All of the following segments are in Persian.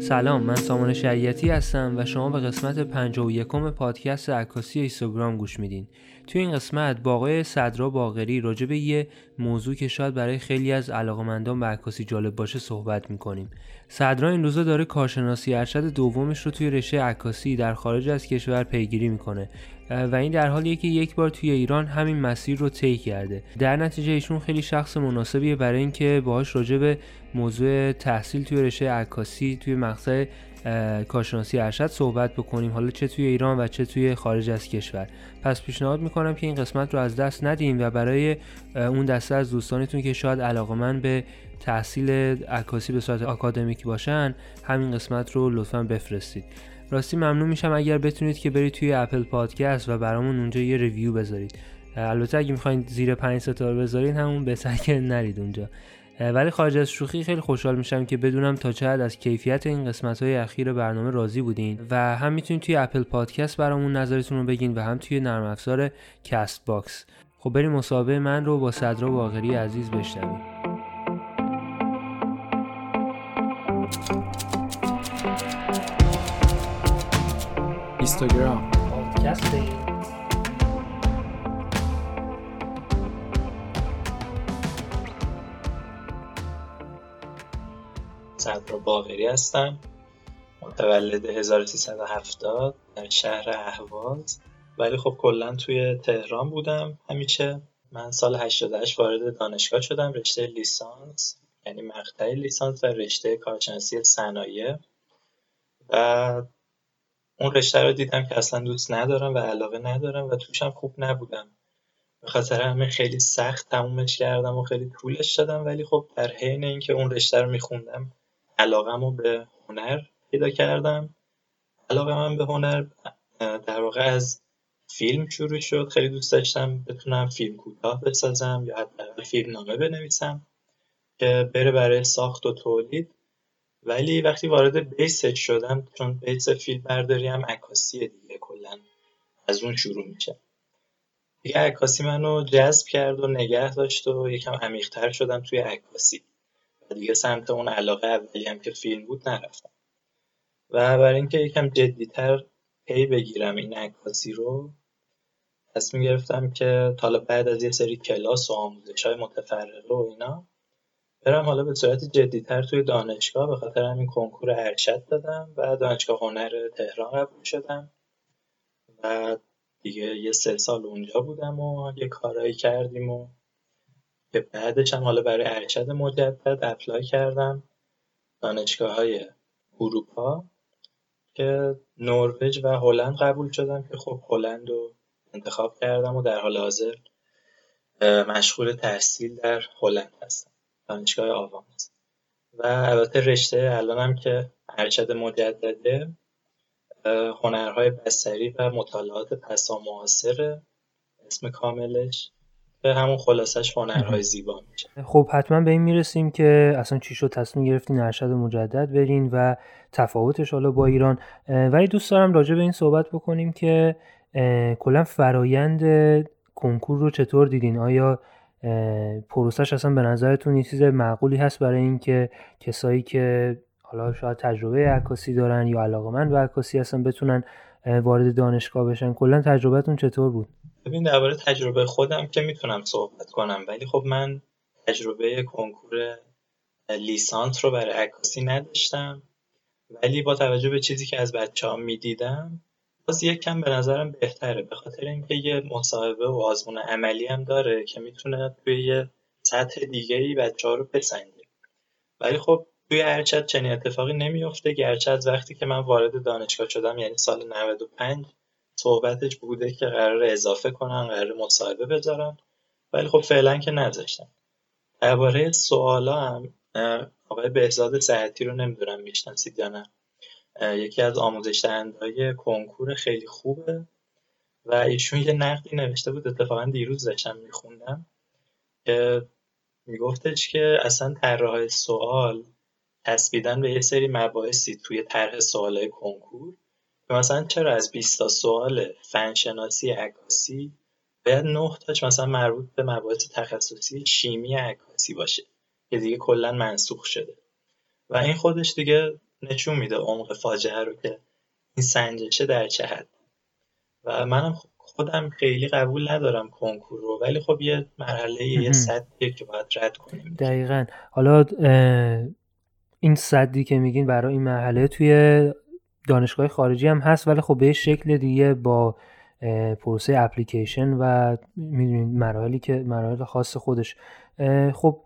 سلام من سامان شریعتی هستم و شما به قسمت 51 پادکست عکاسی اینستاگرام گوش میدین. توی این قسمت با آقای صدرا باغری راجع به یه موضوع که شاید برای خیلی از علاقمندان به عکاسی جالب باشه صحبت می‌کنیم. صدرا این روزا داره کارشناسی ارشد دومش رو توی رشته عکاسی در خارج از کشور پیگیری می‌کنه. و این در حالیه که یک بار توی ایران همین مسیر رو طی کرده. در نتیجه ایشون خیلی شخص مناسبیه برای اینکه باهاش راجع به موضوع تحصیل توی رشته عکاسی توی مقطع کارشناسی ارشد صحبت بکنیم. حالا چه توی ایران و چه توی خارج از کشور. پس پیشنهاد می‌کنم که این قسمت رو از دست ندیم و برای اون دسته از دوستانتون که شاید علاقمند به تحصیل عکاسی به صورت آکادمیکی باشن همین قسمت رو لطفا بفرستید. راستی ممنون میشم اگر بتونید که برید توی اپل پادکست و برامون اونجا یه ریویو بذارید. البته اگه می‌خواین زیر پنج ستاره بذارید همون بهتر که نرید اونجا. ولی خارج از شوخی خیلی خوشحال میشم که بدونم تا چه از کیفیت این قسمت های اخیر برنامه راضی بودین و هم می‌تونید توی Apple Podcast برامون نظرتون رو بگین و هم توی نرم افزار Castbox خب بریم مصاحبه من رو با صدرا باقری عزیز بشنویم. اینستاگرام پادکست صدرا باقری هستم. متولد 1370 در شهر اهواز. ولی خب کلا توی تهران بودم. همیشه من سال 88 وارد دانشگاه شدم. رشته لیسانس یعنی مقطع لیسانس و رشته کارشناسی صنایع. و اون رشته رو دیدم که اصلا دوست ندارم و علاقه ندارم و توشم خوب نبودم. به خاطر همه خیلی سخت تمومش کردم و خیلی طولش دادم ولی خب در حین اینکه اون رشته رو میخوندم علاقم رو به هنر پیدا کردم. علاقه من به هنر در واقع از فیلم شروع شد. خیلی دوست داشتم بتونم فیلم کوتاه بسازم یا حتی فیلم نامه بنویسم که بره برای ساخت و تولید. ولی وقتی وارد بیسش شدم چون بیس فیلم برداری هم عکاسی دیگه کلا از اون شروع میشه. دیگه عکاسی منو جذب کرد و نگه داشت و یکم عمیقتر شدم توی عکاسی. و دیگه سمت اون علاقه اولی هم که فیلم بود نرفتم. و برای اینکه یکم جدیتر پی بگیرم این عکاسی رو تصمیم گرفتم که حالا بعد از یه سری کلاس و آموزش های متفرقه و اینا برم حالا به صورت جدیتر توی دانشگاه به خاطر همین کنکور ارشد دادم و دانشگاه هنر تهران قبول شدم. و دیگه یه سه سال اونجا بودم و یه کارایی کردیم و که بعدش هم حالا برای ارشد مجدد اپلای کردم دانشگاه های اروپا که نروژ و هلند قبول شدم که خب هلند رو انتخاب کردم و در حال حاضر مشغول تحصیل در هلند هستم. دانشگاه آوامس و البته رشته الانم که ارشد مجدده هنرهای بسری و مطالعات پسا معاصر اسم کاملش به همون خلاصش هنرهای زیبا میشه. خب حتما به این می‌رسیم که اصلا چی شد تصمیم گرفتین ارشد مجدد برین و تفاوتش حالا با ایران. ولی دوست دارم راجع به این صحبت بکنیم که کلا فرایند کنکور رو چطور دیدین؟ آیا پروسش اصلا به نظرتون یه چیز معقولی هست برای اینکه کسایی که حالا شاید تجربه عکاسی دارن یا علاقمند به عکاسی هستن بتونن وارد دانشگاه بشن؟ کلا تجربهتون چطور بود؟ ببین درباره تجربه خودم که می‌تونم صحبت کنم ولی خب من تجربه کنکور لیسانس رو برای عکاسی نداشتم ولی با توجه به چیزی که از بچه ها می‌دیدم باز یک کم به نظرم بهتره به خاطر اینکه یه مصاحبه و آزمون عملی هم داره که می‌تونه توی یه سطح دیگه ای بچه ها رو ولی خب توی ارشد چنین اتفاقی نمیفته گرچه از وقتی که من وارد دانشگاه شدم یعنی سال 95 صحبتش بوده که قرار اضافه کنن قرار مصاحبه بذارن. ولی خب فعلا که نذاشتن. درباره سوالا هم آقای بهزاد سعدی رو نمی‌دونم می‌شناسید یا نه. یکی از آموزش دهندهای کنکور خیلی خوبه. و ایشون یه نقدی نوشته بود اتفاقا دیروز داشتم میخوندم. که میگفتش که اصلا طرح سوال تسبیدن به یه سری مباحثی توی طرح سوالای کنکور. که مثلا چرا از 20 تا سوال فنشناسی عکاسی باید 9 تاش مثلا مربوط به مباحث تخصصی شیمی عکاسی باشه. که دیگه کلا منسوخ شده. و این خودش دیگه نشون میده عمق فاجعه رو که این سنجشه در چه حد. و منم خودم خیلی قبول ندارم کنکور رو ولی خب یه مرحله یه صدیه که باید رد کنیم. دقیقا. حالا این صدی که میگین برای این مرحله توی دانشگاه خارجی هم هست ولی خب به شکل دیگه با پروسه اپلیکیشن و می‌دونید مراحلی که مراحل خاص خودش. خب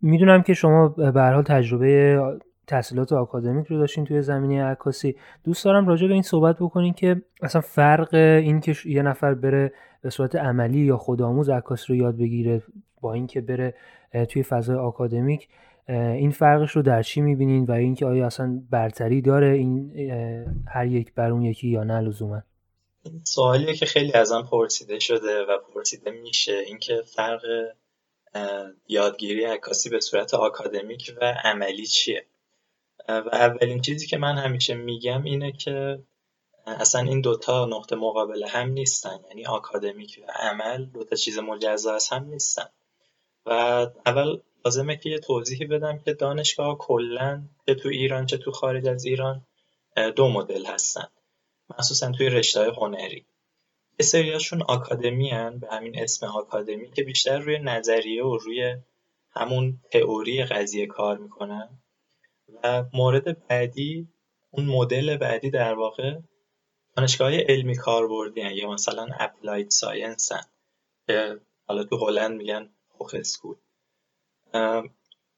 می‌دونم که شما به حال تجربه تحصیلات آکادمیک رو داشتین توی زمینه عکاسی. دوست دارم راجع به این صحبت بکنین که اصلا فرق این که یه نفر بره به صورت عملی یا خودآموز عکاسی رو یاد بگیره با اینکه بره توی فضای آکادمیک این فرقش رو در چی می‌بینین و اینکه آیا اصلا برتری داره این هر یک بر اون یکی یا نه لزوما؟ سوالیه که خیلی ازم پرسیده شده و پرسیده میشه. اینکه فرق یادگیری عکاسی به صورت آکادمیک و عملی چیه؟ و اولین چیزی که من همیشه میگم اینه که اصلا این دوتا نقطه مقابل هم نیستن. یعنی آکادمیک و عمل دوتا چیز مجزا از هم نیستن. و اول لازمه که یه توضیحی بدم که دانشگاه کلا چه تو ایران چه تو خارج از ایران دو مدل هستن. مخصوصا توی رشته هنری. یه سریاشون آکادمی هن به همین اسم آکادمی که بیشتر روی نظریه و روی همون تئوری قضیه کار می‌کنن. و مورد بعدی اون مدل بعدی در واقع دانشگاه علمی کاربردی یا مثلا applied science هن. که حالا تو هلند میگن هوخ اسکول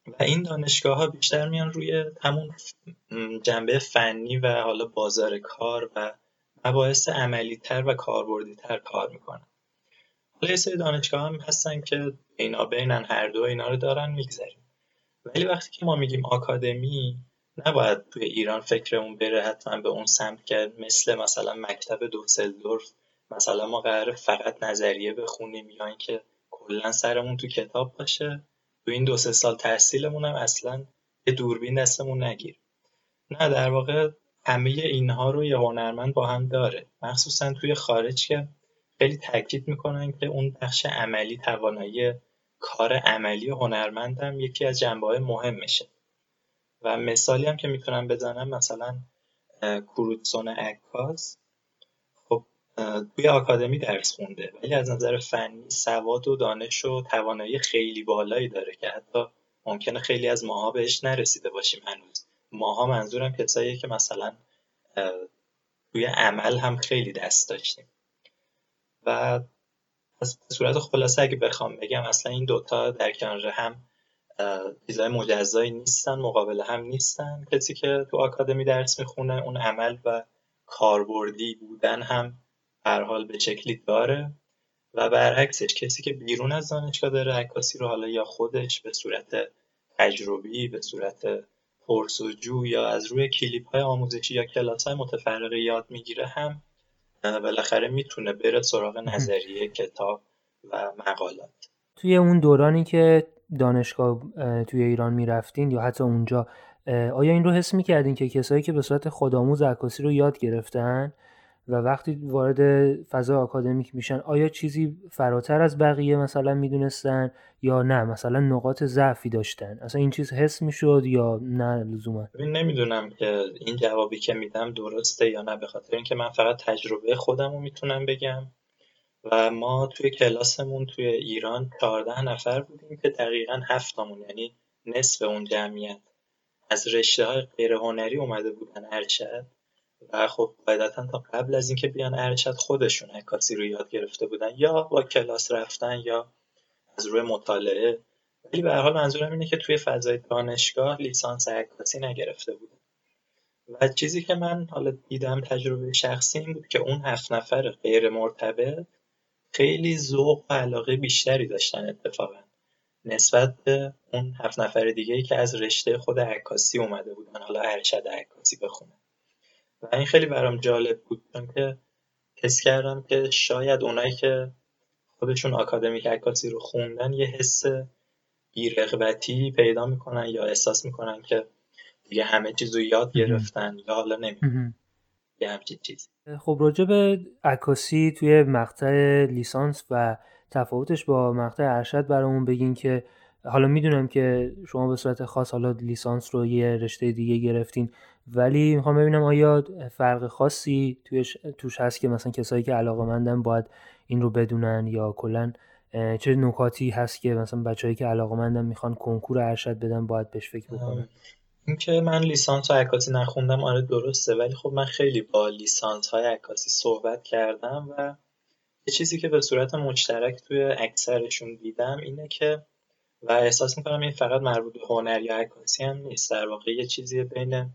و این دانشگاه ها بیشتر میان روی همون جنبه فنی و حالا بازار کار و مباحث عملی تر و کاربردی تر کار می‌کنن. حالا یه سری دانشگاه هم هستن که اینا بینن هر دو اینا رو دارن میگذریم. ولی وقتی که ما میگیم آکادمی نباید توی ایران فکرمون بره حتما به اون سمت که مثل مثلا مکتب دوسلدورف مثلا ما قرار فقط نظریه بخونیم یا اینکه کلا سرمون تو کتاب باشه تو این دو سه سال تحصیلمون هم اصلا یه دوربین دستمون نگیر نه در واقع همه اینها رو یه هنرمند با هم داره. مخصوصا توی خارج که خیلی تاکید می‌کنن که اون بخش عملی توانایی کار عملی هنرمند هم یکی از جنبه های مهمشه و مثالی هم که می‌تونم بزنم مثلا کروتسون عکاس خب توی آکادمی درس خونده ولی از نظر فنی سواد و دانش و توانایی خیلی بالایی داره که حتی ممکنه خیلی از ماها بهش نرسیده باشیم هنوز. ماها منظورم کسایی که مثلا توی عمل هم خیلی دست داشتیم. و از صورت خلاصه اگه بخوام بگم اصلا این دوتا در کنار هم چیزای مجزایی نیستن مقابل هم نیستن. کسی که تو آکادمی درس می‌خونه اون عمل و کاربردی بودن هم هر حال به شکلی داره. و برعکسش کسی که بیرون از دانشگاه داره عکاسی رو حالا یا خودش به صورت تجربی به صورت پرسجو یا از روی کلیپ های آموزشی یا کلاس های متفرقه یاد می‌گیره هم بالاخره می‌تونه بره سراغ نظریه کتاب و مقالات. توی اون دورانی که دانشگاه توی ایران می‌رفتین یا حتی اونجا آیا این رو حس می‌کردین که کسایی که به صورت خودآموز عکاسی رو یاد گرفتن؟ و وقتی وارد فضا آکادمیک میشن آیا چیزی فراتر از بقیه مثلا می‌دونستن یا نه؟ مثلا نقاط ضعفی داشتن. اصلا این چیز حس می‌شد یا نه لزوما؟ نمی‌دونم که این جوابی که میدم درسته یا نه به خاطر اینکه من فقط تجربه خودم رو می‌تونم بگم و ما توی کلاسمون توی ایران 14 نفر بودیم که دقیقا هفتمون یعنی نصف اون جمعیت از رشته های غیر هنری اومده بودن ارشد و خب قاعدتا تا قبل از اینکه بیان ارشد خودشون عکاسی رو یاد گرفته بودن یا با کلاس رفتن یا از روی مطالعه. ولی به هر حال منظورم اینه که توی فضای دانشگاه لیسانس عکاسی نگرفته بودن و چیزی که من حالا دیدم تجربه شخصی این بود که اون هفت نفر غیر مرتبط خیلی ذوق و علاقه بیشتری داشتن اتفاقا. نسبت به اون هفت نفر دیگه ای که از رشته خود عکاسی اومده بودن حالا ارشد عکاسی بخونن و این خیلی برام جالب بود. چون که حس کردم که شاید اونایی که خودشون آکادمیک عکاسی رو خوندن یه حس بیرغبتی پیدا می‌کنن یا احساس می‌کنن که دیگه همه چیز رو یاد گرفتن یا حالا نمی‌دونم. یه همچین چیز خب راجع به عکاسی توی مقطع لیسانس و تفاوتش با مقطع ارشد برامون بگین که حالا می‌دونم که شما به صورت خاص حالا لیسانس رو یه رشته دیگه گرفتین ولی می‌خوام ببینم آیا فرق خاصی توش, توش هست که مثلا کسایی که علاقه مندن باید این رو بدونن یا کلا چه نکاتی هست که مثلا بچههایی که علاقه مندن می‌خوان کنکور ارشد بدن باید بهش فکر بکنن؟ اینکه من لیسانس های عکاسی نخوندم آره درسته ولی خب من خیلی با لیسانس های عکاسی صحبت کردم و یه چیزی که به صورت مشترک توی اکثرشون دیدم اینه که و احساس می‌کنم این فقط مربوط به هنر یا عکاسی هم نیست. در واقع یه چیزی بین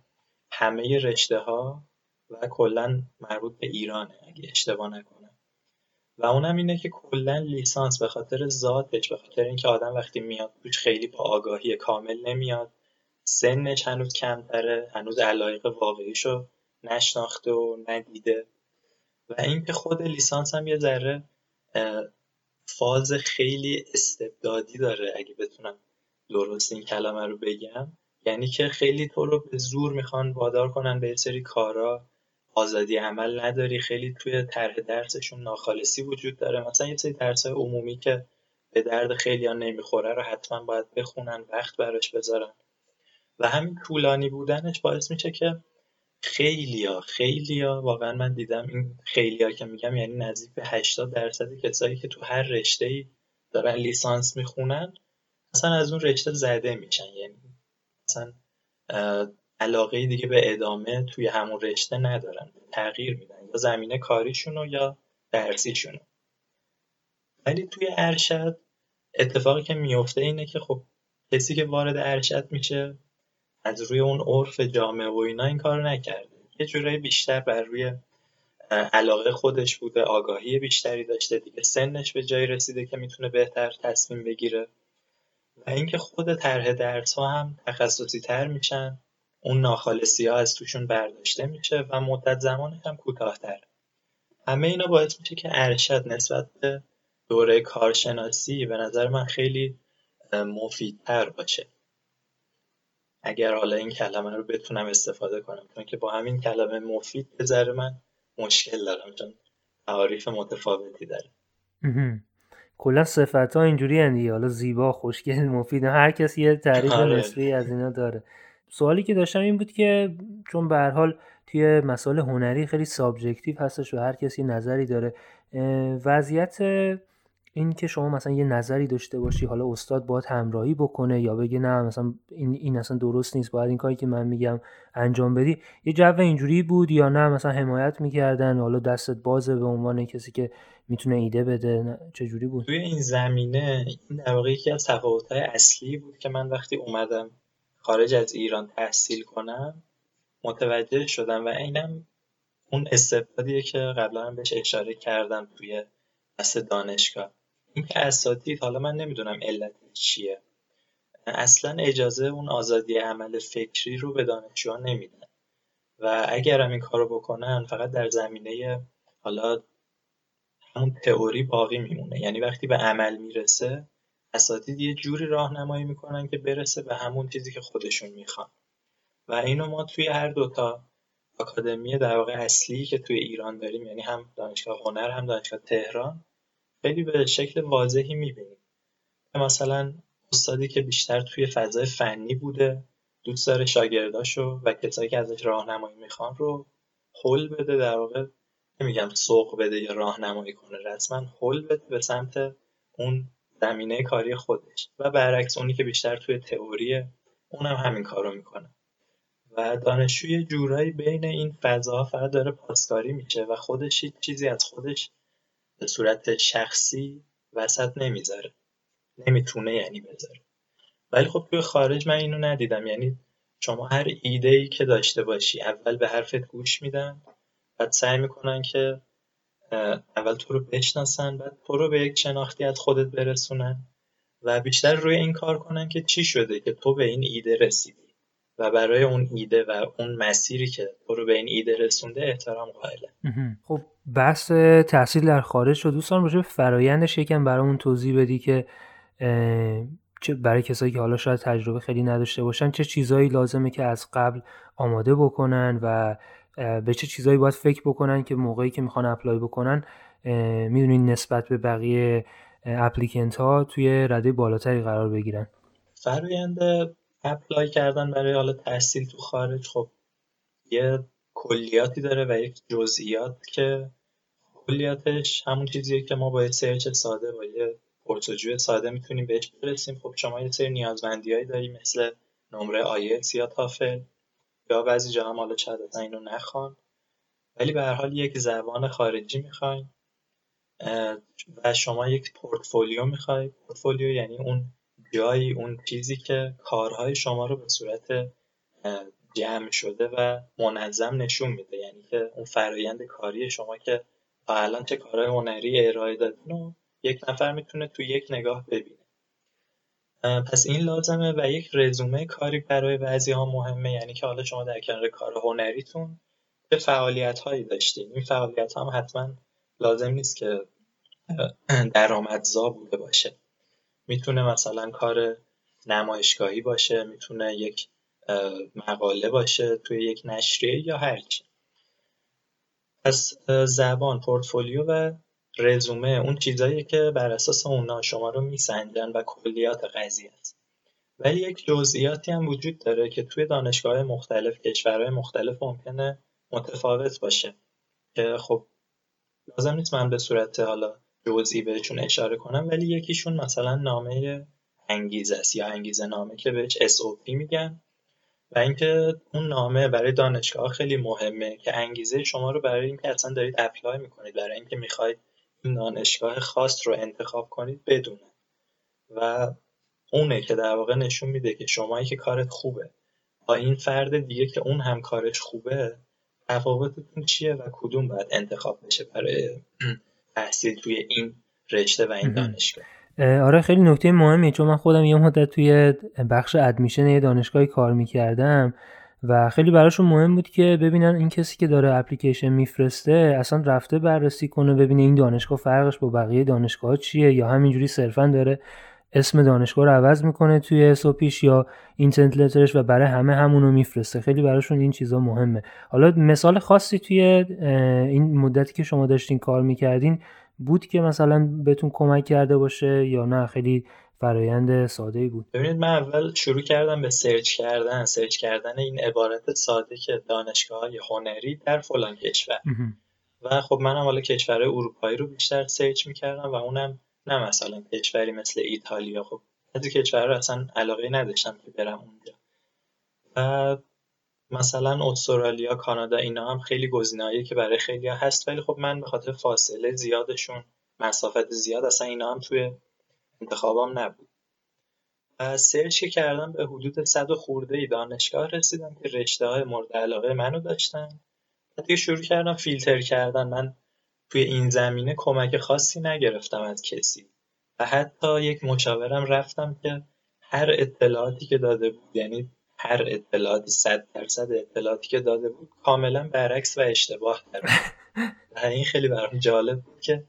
همه رشته ها و کلا مربوط به ایرانه اگه اشتباه نکنم. و اونم اینه که کلا لیسانس به خاطر ذاتش به خاطر اینکه آدم وقتی میاد توش خیلی با آگاهی کامل نمیاد سنش هنوز کمتره هنوز علایق واقعیشو نشناخته و ندیده. و اینکه خود لیسانس هم یه ذره فاز خیلی استبدادی داره اگه بتونم درست این کلمه رو بگم. یعنی که خیلی تو رو به زور می‌خوان وادار کنن به سری کارا. آزادی عمل نداری خیلی توی طرح درسشون ناخالصی وجود داره. مثلا یه سری درس عمومی که به درد خیلی ها نمی‌خوره رو حتما باید بخونن وقت براش بذارن. و همین طولانی بودنش باعث میشه که خیلیا خیلیا واقعا من دیدم این خیلیا که میگم یعنی نزدیک به 80 درصد کسایی که تو هر رشته ای دارن لیسانس می‌خونن اصلا از اون رشته زده میشن. یعنی مثلا علاقه دیگه به ادامه توی همون رشته ندارن تغییر میدن. یا زمینه کاریشونو یا درسیشونو. ولی توی ارشد اتفاقی که میفته اینه که خب کسی که وارد ارشد میشه از روی اون عرف جامعه و اینا این کار نکرده. یه جورایی بیشتر بر روی علاقه خودش بوده آگاهی بیشتری داشته. دیگه سنش به جایی رسیده که می‌تونه بهتر تصمیم بگیره. و اینکه خود طرح درس ها هم تخصصی تر میشن اون ناخالصی ها از توشون برداشته میشه و مدت زمانش هم کوتاهتر همه اینا باعث میشه که ارشد نسبت به دوره کارشناسی به نظر من خیلی مفیدتر باشه. اگر حالا این کلمه رو بتونم استفاده کنم چون که با همین کلمه مفید به ذره من مشکل دارم چون تعاریف متفاوتی داره. کلا صفت ها اینجوری هندی حالا زیبا خوشگل مفید هر کسی یه تعریف آره. نسبی از اینا داره. سوالی که داشتم این بود که چون به حال توی مسائل هنری خیلی subjective هستش و هر کسی نظری داره وضعیت این که شما مثلا یه نظری داشته باشی حالا استاد باید همراهی بکنه یا بگه نه مثلا این این اصلا درست نیست باید این کاری که من میگم انجام بدی. یه جو اینجوری بود یا نه مثلا حمایت می‌کردن حالا دستت بازه به عنوان کسی که می‌تونه ایده بده چه جوری بود؟ توی این زمینه این در واقع یکی از تفاوت‌های اصلی بود که من وقتی اومدم خارج از ایران تحصیل کنم متوجه شدم و اینم اون استبدادیه که قبلا بهش اشاره کردم توی دست دانشگاه. اینکه اساتید حالا من نمی‌دونم علت چیه. اصلا اجازه اون آزادی عمل فکری رو به دانشجوها نمیدن. و اگر هم این کارو بکنن فقط در زمینه حالا همون تئوری باقی میمونه. یعنی وقتی به عمل می‌رسه اساتید یه جوری راهنمایی می‌کنن که برسه به همون چیزی که خودشون می‌خوان. و اینو ما توی هر دوتا آکادمی در واقع اصلی که توی ایران داریم یعنی هم دانشگاه هنر هم دانشگاه تهران خیلی به شکل واضحی می‌بینیم. مثلا استادی که بیشتر توی فضای فنی بوده دوست داره شاگرداشو و کسایی که ازش راهنمایی می‌خوان رو حل بده در واقع نمیگم سوق بده یا راهنمایی کنه رسما حل بده به سمت اون زمینه کاری خودش. و برعکس اونی که بیشتر توی تئوریه اونم همین کارو می‌کنه. و دانشجوی جورایی بین این فضاها فقط داره پاسکاری میشه و خودش چیزی از خودش به صورت شخصی وسط نمی‌ذاره. نمی‌تونه یعنی بذاره. ولی خب توی خارج من اینو ندیدم. یعنی شما هر ایده ای که داشته باشی اول به حرفت گوش میدن بعد سعی می‌کنن که اول تو رو بشناسن بعد تو رو به یک شناختی از خودت برسونن و بیشتر روی این کار کنن که چی شده که تو به این ایده رسیدی. و برای اون ایده و اون مسیری که رو به این ایده رسونده احترام قائله. خب بحث تحصیل در خارج شد. دوستان باشه فرایندش یکم برامون توضیح بدی که چه برای کسایی که حالا شاید تجربه خیلی نداشته باشن چه چیزهایی لازمه که از قبل آماده بکنن و به چه چیزهایی باید فکر بکنن که موقعی که می‌خوان apply بکنن می‌دونین نسبت به بقیه applicant ها توی رده بالاتری قرار بگیرن. فرایند apply کردن برای حالا تحصیل تو خارج خب یه کلیاتی داره و یک جزئیات که کلیاتش همون چیزیه که ما با یه search ساده با یه پرس‌وجوی ساده می‌تونیم بهش برسیم. خب شما یه سری نیازمندی داری مثل نمره آیلتس یا تافل یا بعضی جا هم حالا شاید اینو نخوان. ولی به هر حال یک زبان خارجی می‌خواین و شما یک پورتفولیو می‌خوای. پورتفولیو یعنی اون جایی اون چیزی که کارهای شما رو به صورت جمع شده و منظم نشون میده. یعنی که اون فرایند کاری شما که تا الان چه کارهای هنری ارائه دادین و یک نفر می‌تونه تو یک نگاه ببینه. پس این لازمه و یک رزومه کاری برای بعضی ها مهمه. یعنی که حالا شما در کنار کار هنریتون چه فعالیت هایی داشتین. این فعالیت هم حتما لازم نیست که درآمدزا بوده باشه. می‌تونه مثلا کار نمایشگاهی باشه می‌تونه یک مقاله باشه توی یک نشریه یا هرچی پس زبان پورتفولیو و رزومه اون چیزایی که بر اساس اونا شما رو میسنجن و کلیات قضیه است. ولی یک جزئیاتی هم وجود داره که توی دانشگاه مختلف کشورهای مختلف ممکنه متفاوت باشه. که خب لازم نیست من به صورت حالا جزئی بهشون اشاره کنم ولی یکیشون مثلا نامه انگیزه است یا انگیزه نامه که بهش SOP میگن. و اینکه اون نامه برای دانشگاه خیلی مهمه که انگیزه شما رو برای اینکه اصلا دارید اپلای می‌کنید برای اینکه می‌خواید این دانشگاه خاص رو انتخاب کنید بدونه. و اونه که در واقع نشون میده که شمایی که کارت خوبه. با این فرد دیگه که اون هم کارش خوبه تفاوتتون چیه و کدوم باید انتخاب بشه برای تحصیل توی این رشته و این دانشگاه. آره خیلی نکته مهمیه چون من خودم یه مدت توی بخش ادمیشن یه دانشگاهی کار می‌کردم و خیلی براشون مهم بود که ببینن این کسی که داره اپلیکیشن میفرسته اصلا رفته بررسی کنه ببینه این دانشگاه فرقش با بقیه دانشگاه چیه یا همینجوری صرفا داره اسم دانشگاه رو عوض می‌کنه توی SOP یش یا intent letter ش و برای همه همونو میفرسته. خیلی براشون این چیزا مهمه. حالا مثال خاصی توی این مدتی که شما داشتین کار می‌کردین بود که مثلا بهتون کمک کرده باشه یا نه؟ خیلی فرایند ساده ای بود. ببینید من اول شروع کردم به search کردن. search کردن این عبارت ساده که دانشگاه های هنری در فلان کشور. و خب منم حالا کشور اروپایی رو بیشتر search می‌کردم و اونم نه مثلا کشوری مثل ایتالیا. خب از کشور رو اصلا علاقه نداشتم که برم اونجا. و مثلا استرالیا کانادا اینا هم خیلی گزینه‌ای که برای خیلی هست. ولی خب من به خاطر فاصله زیادشون مسافت زیاد اصلا اینا هم توی انتخابام نبود. و سرچ که کردم به حدود صد خورده ای دانشگاه رسیدم که رشته های مورد علاقه منو داشتن. و شروع کردم فیلتر کردن. من توی این زمینه کمک خاصی نگرفتم از کسی. و حتی یک مشاورم رفتم که هر اطلاعاتی که داده بود یعنی هر اطلاعاتی صد درصد اطلاعاتی که داده بود کاملا برعکس و اشتباه داره و این خیلی برام جالب بود که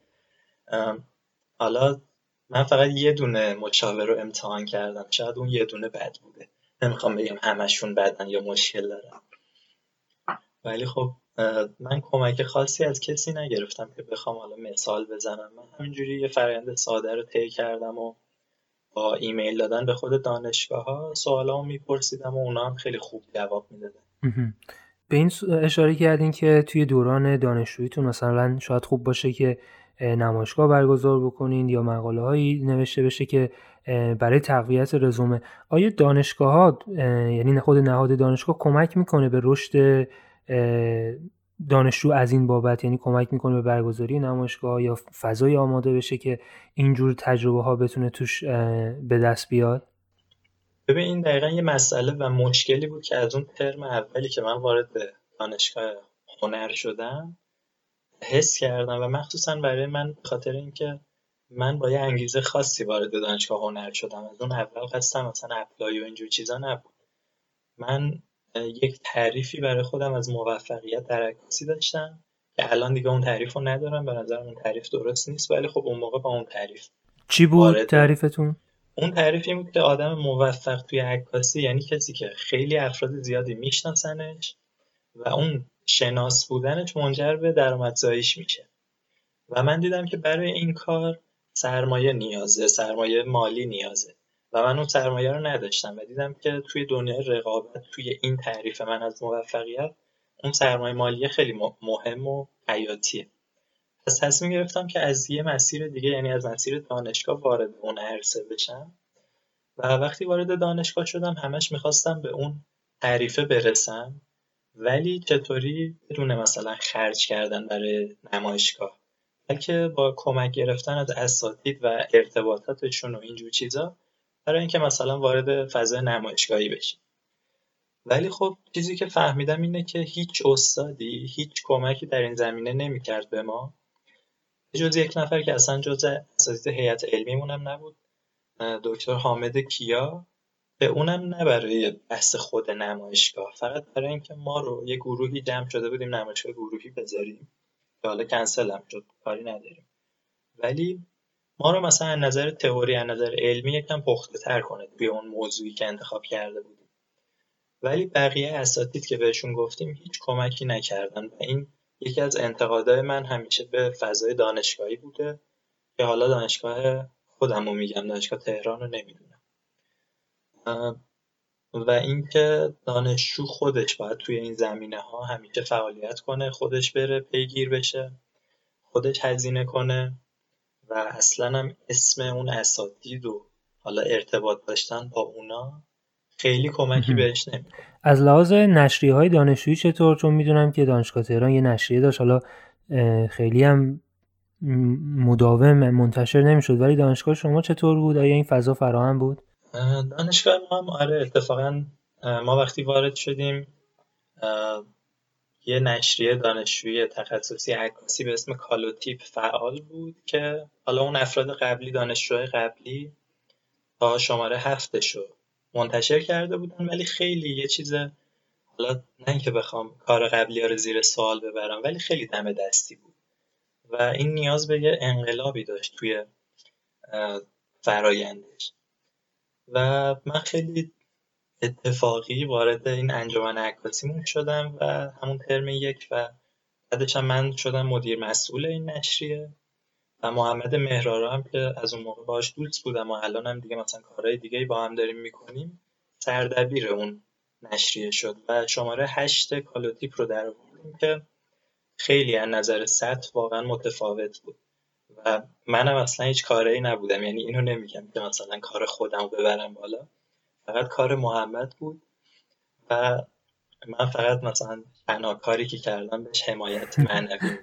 حالا من فقط یه دونه مشاور رو امتحان کردم. شاید اون یه دونه بد بوده. نمی‌خوام بگم همشون بدن یا مشکل دارم ولی خب من کمک خاصی از کسی نگرفتم که بخوام حالا مثال بزنم. من همینجوری یه فرآیند ساده رو طی کردم و با ایمیل دادن به خود دانشگاه ها سوالا میپرسیدم و اونا هم خیلی خوب جواب می‌دادن. به این اشاره کردین که توی دوران دانشجوییتون مثلا شاید خوب باشه که نمایشگاه برگزار بکنین یا مقاله هایی نوشته بشه که برای تقویت رزومه. آیا دانشگاه ها یعنی خود نهاد دانشگاه کمک می‌کنه به رشد دانشجو از این بابت یعنی کمک می‌کنه به برگزاری نمایشگاه یا فضای آماده بشه که اینجور تجربه ها بتونه توش به دست بیاد؟ ببین این دقیقا یه مسئله و مشکلی بود که از اون ترم اولی که من وارد دانشگاه هنر شدم حس کردم و مخصوصا برای من خاطر اینکه من با یه انگیزه خاصی وارد دانشگاه هنر شدم. از اون اول قصدم مثلا اپلای و اینجور چیزا نبود. من یک تعریفی برای خودم از موفقیت در عکاسی داشتم که الان دیگه اون تعریف رو ندارم. به نظر اون تعریف درست نیست ولی خب اون موقع با اون تعریف چی بود تعریفتون؟ اون تعریف این بود که آدم موفق توی عکاسی یعنی کسی که خیلی افراد زیادی میشناسنش و اون شناس بودنش منجر به درآمدزاییش میشه. و من دیدم که برای این کار سرمایه نیازه سرمایه مالی نیازه. و من اون سرمایه رو نداشتم و دیدم که توی دنیای رقابت توی این تعریف من از موفقیت اون سرمایه مالی خیلی مهم و حیاتیه. پس تصمیم گرفتم که از یه مسیر دیگه یعنی از مسیر دانشگاه وارد اون عرصه بشم و وقتی وارد دانشگاه شدم همش می‌خواستم به اون تعریفه برسم. ولی چطوری؟ بدون مثلا خرج کردن برای نمایشگاه. بلکه با کمک گرفتن از اساتید و ارتباطاتشون و اینجور چیزا برای اینکه مثلا وارد فضای نمایشگاهی بشیم ولی خب چیزی که فهمیدم اینه که هیچ استادی هیچ کمکی در این زمینه نمی‌کرد به ما. جز یک نفر که اصلا جز اساتید هیئت علمیمون هم نبود. دکتر حامد کیا به اونم نه برای بحث خود نمایشگاه. فقط برای اینکه ما رو یه گروهی جمع شده بودیم نمایشگاه گروهی بذاریم. که حالا کنسل هم شد کاری نداریم. ولی ما رو مثلا نظر تئوری از نظر علمی یکم پخته تر کنه توی اون موضوعی که انتخاب کرده بودیم. ولی بقیه اساتید که بهشون گفتیم هیچ کمکی نکردن و این یکی از انتقادهای من همیشه به فضای دانشگاهی بوده که حالا دانشگاه خودم رو میگم دانشگاه تهران رو نمی‌دونم. و اینکه دانشجو خودش باید توی این زمینه ها همیشه فعالیت کنه خودش بره پیگیر بشه خودش هزینه کنه. و اصلا هم اسم اون اساتید و حالا ارتباط داشتن با اونا خیلی کمکی بهش نمی‌کنه. از لحاظ نشریه های دانشجویی چطور؟ چون می‌دونم که دانشگاه تهران یه نشریه داشت. حالا خیلی هم مداوم منتشر نمی‌شد. ولی دانشگاه شما چطور بود؟ آیا این فضا فراهم بود؟ دانشگاه ما هم آره اتفاقا ما وقتی وارد شدیم یه نشریه دانشجویی تخصصی عکاسی به اسم کالوتیپ فعال بود که حالا اون افراد قبلی دانشجوهای قبلی تا شماره هفتشو منتشر کرده بودن ولی خیلی یه چیز حالا نه اینکه بخوام کار قبلی ها رو زیر سوال ببرم ولی خیلی دم دستی بود. و این نیاز به یه انقلابی داشت توی فرایندش. و من خیلی اتفاقی وارد این انجمن عکاسیمون شدم و همون ترم یک و بعدش هم من شدم مدیر مسئول این نشریه و محمد مهرارا هم که از اون موقع باش دوست بودم و الان هم دیگه مثلا کارهای دیگه با هم داریم می‌کنیم سردبیر اون نشریه شد و شماره هشت کالوتیپ رو در که خیلی از نظر سطح واقعا متفاوت بود و منم اصلا هیچ کاری نبودم یعنی اینو نمیگم که مثلا کار خودم رو ببرم بالا. فقط کار محمد بود و من فقط مثلا تنها کاری که کردم بهش حمایت معنوی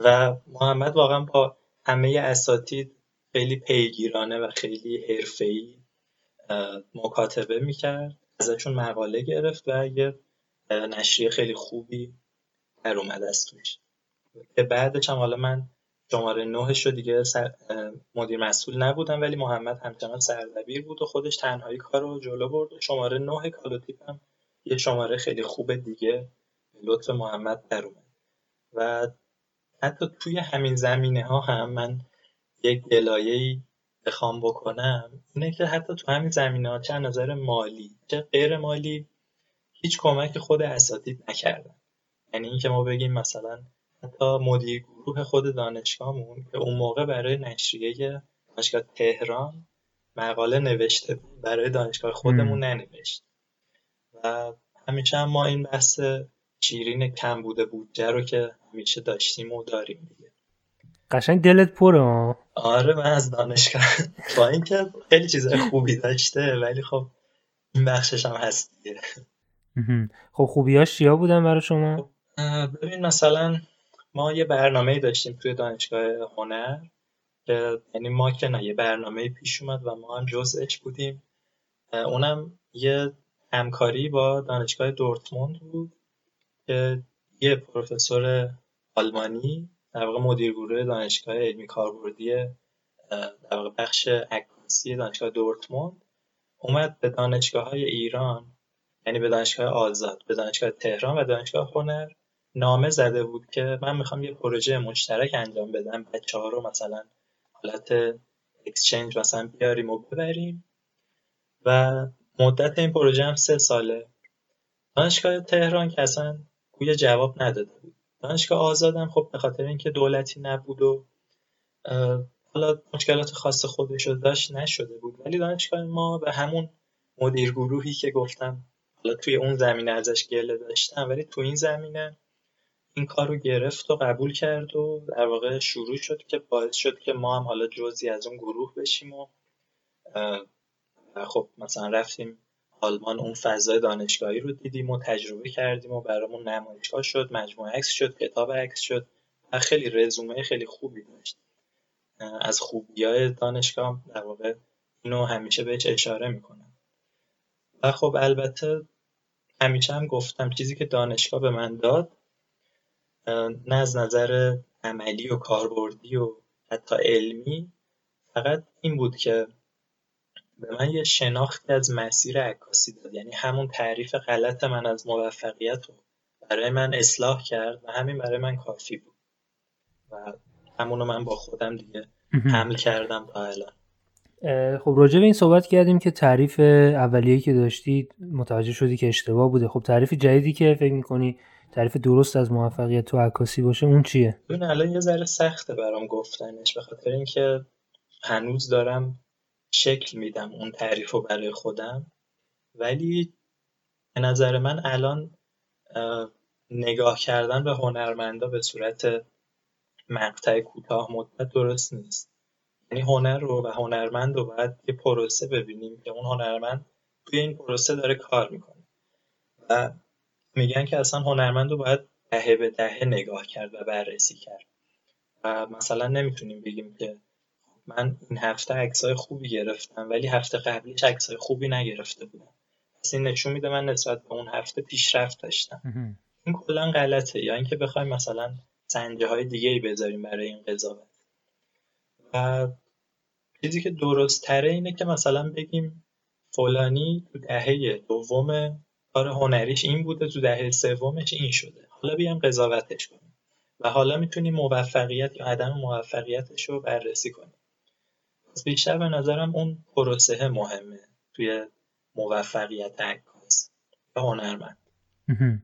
و محمد واقعا با همه اساتید خیلی پیگیرانه و خیلی حرفه‌ای مکاتبه می‌کرد. ازشون مقاله گرفت و یه نشریه خیلی خوبی در اومد از توش. بعدش هم حالا من شماره نهش رو دیگه مدیر مسئول نبودم ولی محمد همچنان سردبیر بود و خودش تنهایی کار رو جلو برد. و شماره نه کالوتیپ هم یه شماره خیلی خوب دیگه لطف محمد در اومد. و حتی توی همین زمینه ها هم من یک ای بخوام بکنم اینه که حتی تو همین زمینه ها چه نظر مالی چه غیر مالی هیچ کمک خود اساتید نکردن. یعنی اینکه ما بگیم مثلا حتی مدیر گروه خود دانشگاهمون که اون موقع برای نشریه دانشگاه تهران مقاله نوشته بود برای دانشگاه خودمون ننوشت. و همیشه هم ما این بحث شیرین کم بوده بودجه رو که همیشه داشتیم و داریم دیگه. قشنگ دلت پره آره من از دانشگاه با اینکه خیلی چیزای خوبی داشته ولی خب این بخشش هم هست دیگه. خب خوبیاش چیا بودن برای شما؟ خب، ببین مثلا ما یه برنامه داشتیم توی دانشگاه هنر یعنی ما که نه یه برنامه پیش اومد و ما هم جزش بودیم. اونم یه همکاری با دانشگاه دورتموند بود که یه پروفسور آلمانی در واقع مدیر گروه دانشگاه علمی کاربردی در واقع بخش عکاسی دانشگاه دورتموند اومد به دانشگاه های ایران یعنی به دانشگاه آزاد به دانشگاه تهران و دانشگاه هنر. نامه زده بود که من می‌خوام یه پروژه مشترک انجام بدم بچه ها رو مثلا حالت اکسچنج مثلا بیاریم و ببریم. و مدت این پروژه هم سه ساله. دانشگاه تهران که اصلا گویا جواب نداده بود. دانشگاه آزادم خب به خاطر اینکه دولتی نبود و حالا مشکلات خاص خودش رو داشت نشده بود. ولی دانشگاه ما به همون مدیر گروهی که گفتم حالا توی اون زمینه ازش گله داشتم ولی تو این زمینه این کار رو گرفت و قبول کرد و در واقع شروع شد که باعث شد که ما هم حالا جزی از اون گروه بشیم و خب مثلا رفتیم آلمان اون فضای دانشگاهی رو دیدیم و تجربه کردیم و برامون نمایشگاه شد مجموعه عکس شد کتاب عکس شد و خیلی رزومه خیلی خوبی داشت. از خوبی های دانشگاه در واقع اینو همیشه بهش اشاره می‌کنم. و خب البته همیشه هم گفتم چیزی که دانشگاه به من داد نه از نظر عملی و کاربردی و حتی علمی فقط این بود که به من یه شناختی از مسیر عکاسی داد. یعنی همون تعریف غلط من از موفقیت رو برای من اصلاح کرد و همین برای من کافی بود. و همونو من با خودم دیگه حمل کردم تا الان. خب راجع به این صحبت کردیم که تعریف اولیه‌ای که داشتید متوجه شدی که اشتباه بوده. خب تعریف جدیدی که فکر می‌کنی تعریف درست از موفقیت تو عکاسی باشه اون چیه؟ اون الان یه ذره سخته برام گفتنش به خاطر اینکه هنوز دارم شکل میدم اون تعریف رو برای خودم. ولی به نظر من الان نگاه کردن به هنرمندا به صورت مقطع کوتاه مدت درست نیست. یعنی هنر رو و هنرمند رو باید یه پروسه ببینیم که اون هنرمند توی این پروسه داره کار می‌کنه. و میگن که اصلا هنرمند رو باید دهه به دهه نگاه کرد و بررسی کرد. و مثلا نمی‌تونیم بگیم که من این هفته عکسای خوبی گرفتم ولی هفته قبلیش عکسای خوبی نگرفته بودم. پس این نشون میده من نسبت به اون هفته پیشرفت داشتم. این کلا غلطه. یا اینکه بخوایم مثلا سنجه های دیگه ای بذاریم برای این قضاوت. و چیزی که درست تره اینه که مثلا بگیم فلانی تو دهه دوم کار هنریش این بوده تو دهه سومش این شده. حالا بیام قضاوتش کنیم. و حالا می‌تونیم موفقیت یا عدم موفقیتش رو بررسی کنیم. پس بیشتر به نظرم اون پروسه مهمه توی موفقیت عکاس یا هنرمند.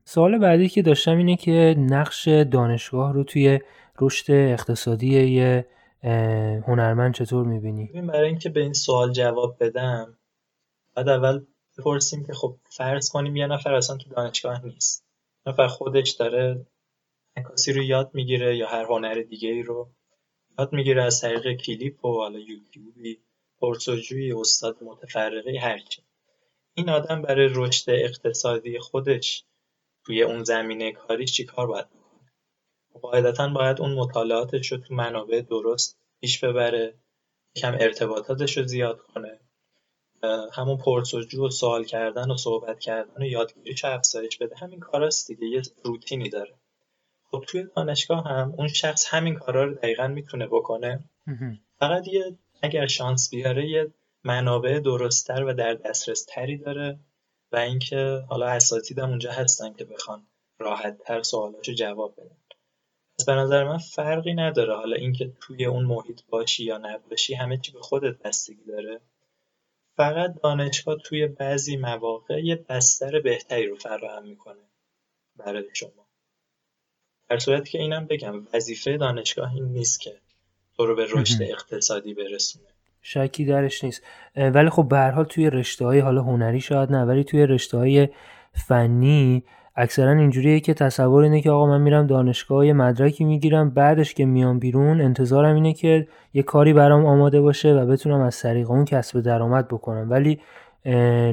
سوال بعدی که داشتم اینه که نقش دانشگاه رو توی رشد اقتصادی یه هنرمند چطور می‌بینی؟ برای اینکه به این سوال جواب بدم بعد اول بپرسیم که خب فرض کنیم یه نفر اصلا تو دانشگاه نیست. نفر خودش داره عکاسی رو یاد می‌گیره یا هر هنر دیگه ای رو یاد می‌گیره از طریق کلیپ و حالا یوتیوبی پرسجوی استاد متفرقه هرچی این آدم برای رشد اقتصادی خودش توی اون زمینه کاریش چی کار باید بکنه؟ قاعدتا باید اون مطالعاتش رو تو منابع درست پیش ببره کم ارتباطاتش رو زیاد کنه. همون پرسجو و سوال کردن و صحبت کردن و یادگیریش افزایش بده همین کاراست دیگه یه روتینی داره. خب توی دانشگاه هم اون شخص همین کارا رو دقیقا می‌تونه بکنه. فقط یه اگر شانس بیاره یه منابع درستتر و در دسترس تری داره و اینکه حالا اساتیدم اونجا هستن که بخوان راحت تر سوالاشو جواب بدن. پس به نظر من فرقی نداره حالا اینکه توی اون محیط باشی یا نباشی همه چی به خودت بستگی داره. فقط دانشگاه توی بعضی مواقع یه بستر بهتری رو فراهم می‌کنه برای شما. در صورتی که اینم بگم وظیفه دانشگاه این نیست که تو رو به رشد اقتصادی برسونه. شکی درش نیست. ولی خب به هر حال توی رشته های حالا هنری شاید نه ولی توی رشته های فنی اکثرا اینجوریه که تصور اینه که آقا من میرم دانشگاه یه مدرکی می‌گیرم بعدش که میام بیرون انتظارم اینه که یه کاری برام آماده باشه و بتونم از طریق اون کسب درآمد بکنم. ولی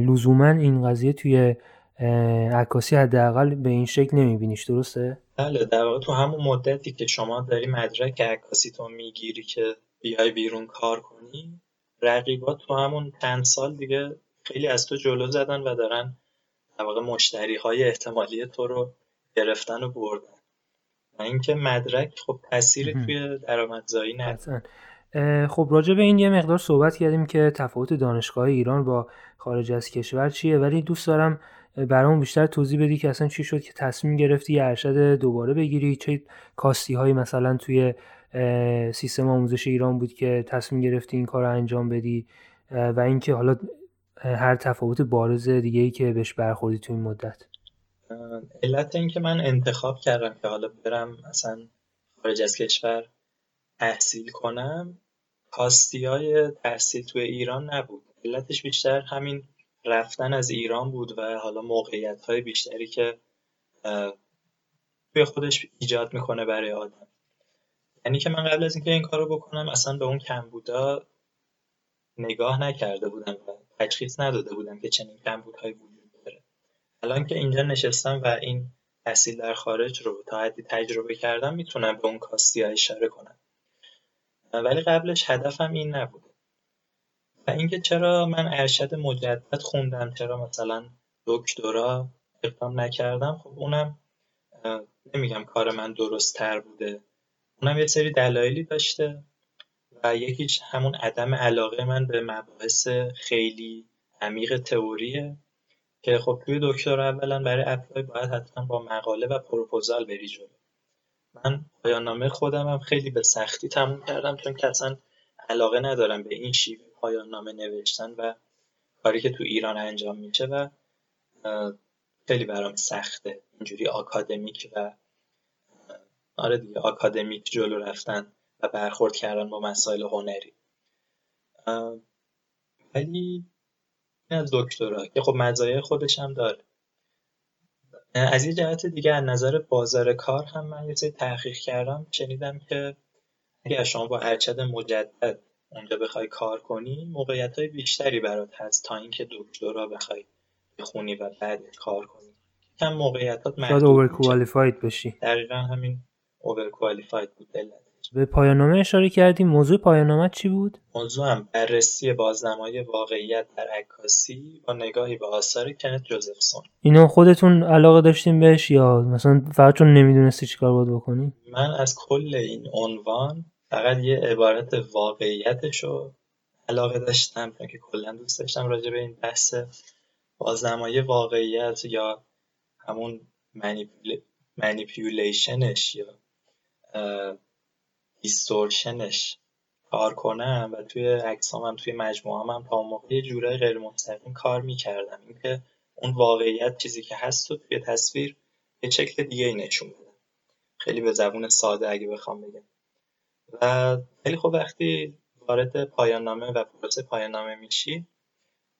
لزوما این قضیه توی عکاسی حداقل به این شکل نمیبینیش. درسته؟ بله در واقع تو همون مدتی که شما داری مدرک عکاسی تو می‌گیری که بیای بیرون کار کنی رقیبات تو همون چند سال دیگه خیلی از تو جلو زدن و دارن در واقع مشتری های احتمالی تو رو گرفتن و بردن. و اینکه مدرک خب تأثیری توی درآمدزایی نداره. خب راجع به این یه مقدار صحبت کردیم که تفاوت دانشگاه ایران با خارج از کشور چیه ولی دوست دارم برامون بیشتر توضیح بدی که اصلا چی شد که تصمیم گرفتی یه ارشد دوباره بگیری چه کاستی هایی مثلا توی سیستم آموزش ایران بود که تصمیم گرفتی این کار رو انجام بدی و اینکه حالا هر تفاوت بارز دیگه ای که بهش برخوردی تو این مدت؟ علت این که من انتخاب کردم که حالا برم مثلا خارج از کشور تحصیل کنم کاستی های تحصیل توی ایران نبود. علتش بیشتر همین رفتن از ایران بود و حالا موقعیت های بیشتری که توی خودش ایجاد می‌کنه برای آدم. یعنی که من قبل از اینکه این کارو بکنم اصلا به اون کمبودا نگاه نکرده بودم تشخیص نداده بودم که چنین کمبودهایی وجود داره. الان که اینجا نشستم و این تحصیل در خارج رو تا حدی تجربه کردم می‌تونم به اون کاستی ها اشاره کنم. ولی قبلش هدفم این نبود و اینکه چرا من ارشد مجدد خوندم چرا مثلا دکترا اقدام نکردم خب اونم نمیگم کار من درست تر بوده. اونم یه سری دلایلی داشته. و یکیش همون عدم علاقه من به مباحث خیلی عمیق تئوریه که خب توی دکتر اولا برای اپلای باید حتما با مقاله و پروپوزال بری جلو. من پایان نامه خودم هم خیلی به سختی تموم کردم چون که اصلا علاقه ندارم به این شیوه پایان نامه نوشتن و کاری که تو ایران انجام میشه و خیلی برام سخته. اینجوری آکادمیک و آره دیگه آکادمیک جلو رفتن. و برخورد کردن با مسائل هنری. ولی این از دکترا که خب مزایای خودش هم داره. از یه جهت دیگه از نظر بازار کار هم من یه تحقیق کردم شنیدم که اگر شما با ارشد مجدد اونجا بخوای کار کنی موقعیت های بیشتری برات هست تا اینکه دکترا بخوای بخونی و بعد کار کنی. کم موقعیتات محدود اوور بشی. دقیقا همین اوور کوالیفاید بود به پایان نامه اشاره کردیم. موضوع پایان نامه چی بود؟ موضوع هم بررسی بازنمای واقعیت در عکاسی با نگاهی به آثار کنت جوزفسون. اینو خودتون علاقه داشتیم بهش یا مثلا فقط چون نمی‌دونستی چیکار باید بکنی؟ من از کل این عنوان فقط یه عبارت واقعیتشو علاقه داشتم که کلا دوست داشتم راجع به این بحث بازنمایی واقعیت یا همون منیپیولیشنش یا دیستورشنش کار کنم و توی عکسام هم توی مجموعه هم تا موقع یه جورای غیر مستقیم کار می‌کردم. اینکه اون واقعیت چیزی که هست تو توی تصویر یه شکل دیگه نشون بده. خیلی به زبون ساده اگه بخوام بگم. و خیلی خب وقتی وارد پایان نامه و پروسه پایان نامه میشی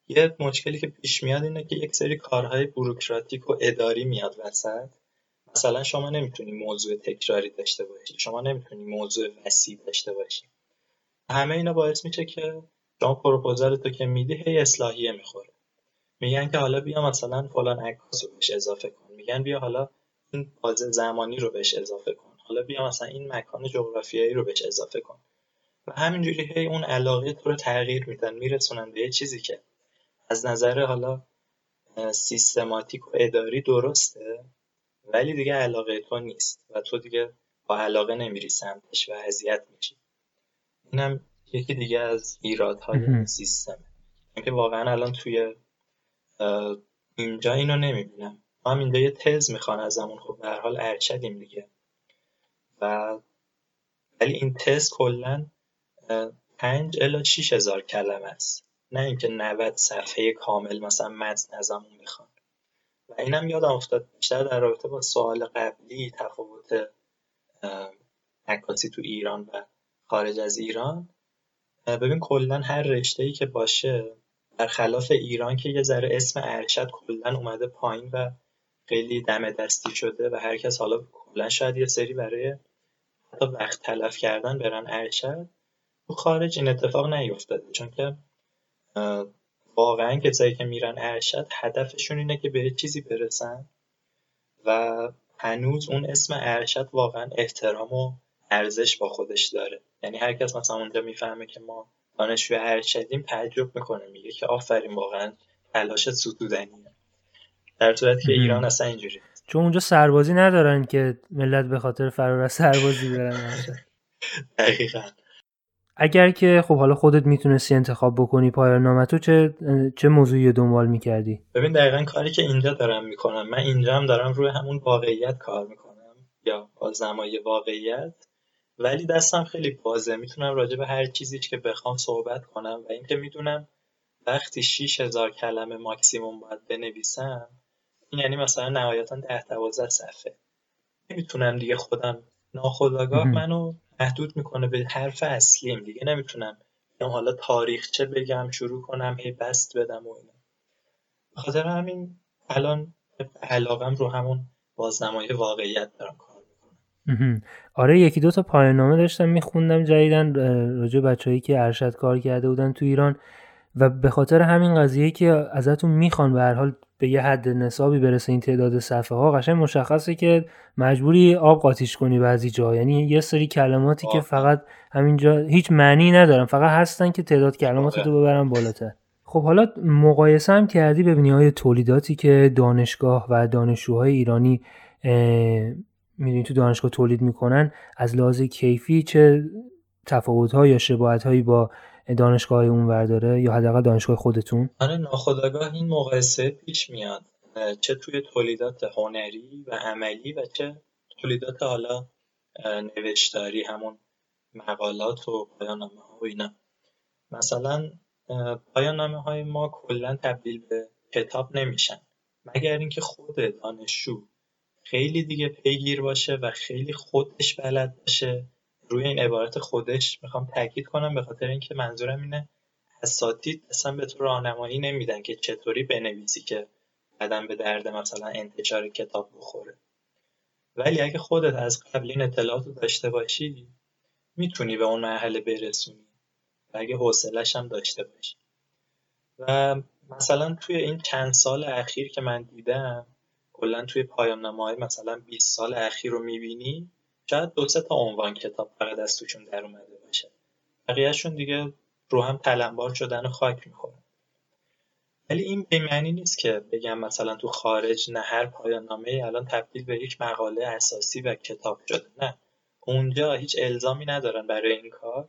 یه مشکلی که پیش میاد اینه که یک سری کارهای بروکراتیک و اداری میاد وسط. مثلا شما نمی‌تونی موضوع تکراری داشته باشی شما نمی‌تونی موضوع وسیع داشته باشی. همه اینا باعث میشه که شما پروپوزال تو که میدی هی اصلاحیه می‌خوره. میگن که حالا بیا مثلا فلان عکاس رو بهش اضافه کن. میگن بیا حالا این باز زمانی رو بهش اضافه کن. حالا بیا مثلا این مکان جغرافیایی رو بهش اضافه کن. و همینجوری هی اون علاقه تو رو تغییر میدن میرسونن به چیزی که از نظر حالا سیستماتیک و اداری درسته؟ ولی دیگه علاقه تو نیست و تو دیگه با علاقه نمیری سمتش و اذیت میشی. اینم یکی دیگه از ایرادهای سیستم اینکه واقعا الان توی اینجا اینو نمی‌بینم. ما هم اینجا یه تز می‌خوان ازمون. خب به هر حال ارشدیم دیگه. و ولی این تز کلا پنج الا 6 هزار کلمه است. نه اینکه 90 صفحه کامل مثلا متن ازمون بخوان اینم یادم افتاد بیشتر در رابطه با سوال قبلی تفاوت عکاسی تو ایران و خارج از ایران. ببین کلا هر رشته ای که باشه برخلاف ایران که یه ذره اسم ارشد کلا اومده پایین و خیلی دم دستی شده و هر کس حالا کلا شاید یه سری برای حتی وقت تلف کردن برن ارشد تو خارج این اتفاق نیفتاده. چون که واقعا کسایی که میرن ارشد هدفشون اینه که به چیزی برسن و هنوز اون اسم ارشد واقعا احترام و ارزش با خودش داره. یعنی هر کس مثلا اونجا می‌فهمه که ما دانشجو ارشدیم تعجب می‌کنه میگه که آفرین واقعا تلاش ستودنیه. در صورتی که ایران اصلا اینجوری چون اونجا سربازی ندارن که ملت به خاطر فرار از سربازی برن دقیقا. اگر که خب حالا خودت می‌تونستی انتخاب بکنی پایان تو چه چه موضوعی دنبال می‌کردی؟ ببین دقیقا کاری که اینجا دارم می‌کنم. من اینجا هم دارم روی همون واقعیت کار می‌کنم. یا بازنمایی واقعیت. ولی دستم خیلی بازه. می‌تونم راجع به هر چیزی که بخوام صحبت کنم. و اینکه می‌دونم وقتی 6000 کلمه ماکسیموم باید بنویسم این یعنی مثلا نهایتا 10 12 صفحه. نمی‌تونم دیگه خودم ناخودآگاه منو محدود می‌کنه به حرف اصلیم دیگه. نمی‌تونم یا حالا تاریخچه بگم شروع کنم هی بست بدم و اینا. خاطر همین الان علاقم رو همون بازنمایی واقعیت دارم کار آره یکی دو تا پایان نامه داشتم میخوندم جدیدن راجع بچههایی که ارشد کار کرده بودن تو ایران. و به خاطر همین قضیه که ازتون می‌خوان به هر حال به یه حد نصابی برسه این تعداد صفحه ها قشنگ مشخصه که مجبوری آب قاطیش کنی بعضی جا. یعنی یه سری کلماتی که فقط همینجا هیچ معنی ندارن فقط هستن که تعداد کلمات رو ببرن بالاتر. خب حالا مقایسه هم کردی ببینی های تولیداتی که دانشگاه و دانشجوهای ایرانی می‌دونی تو دانشگاه تولید می‌کنن از لحاظ کیفی چه تفاوت یا شباهت هایی با دانشگاه اون داره یا حداقل دانشگاه خودتون؟ آره ناخداگاه این مقایسه پیش میاد. چه توی تولیدات هنری و عملی و چه تولیدات حالا نوشتاری همون مقالات و پایان ها و اینا. مثلا پایان نامه های ما کلا تبدیل به کتاب نمیشن. مگر اینکه خود دانشجو خیلی دیگه پیگیر باشه و خیلی خودش بلد باشه روی این عبارت خودش می‌خوام تاکید کنم به خاطر اینکه منظورم اینه اساتید اصلا به تو راهنمایی نمیدن که چطوری بنویسی که بعدا به درد مثلا انتشار کتاب بخوره. ولی اگه خودت از قبل این اطلاعات داشته باشی می‌تونی به اون مرحله برسونی و اگه حوصلش هم داشته باشی. و مثلا توی این چند سال اخیر که من دیدم کلا توی پایان های مثلا 20 سال اخیر رو می‌بینی شاید دو سه تا عنوان کتاب فقط از توشون در اومده باشه. بقیهشون دیگه رو هم تلمبار شدن خاک می‌خورن. ولی این به معنی نیست که بگم مثلا تو خارج نه هر پایان نامه الان تبدیل به یک مقاله اساسی و کتاب شده نه. اونجا هیچ الزامی ندارن برای این کار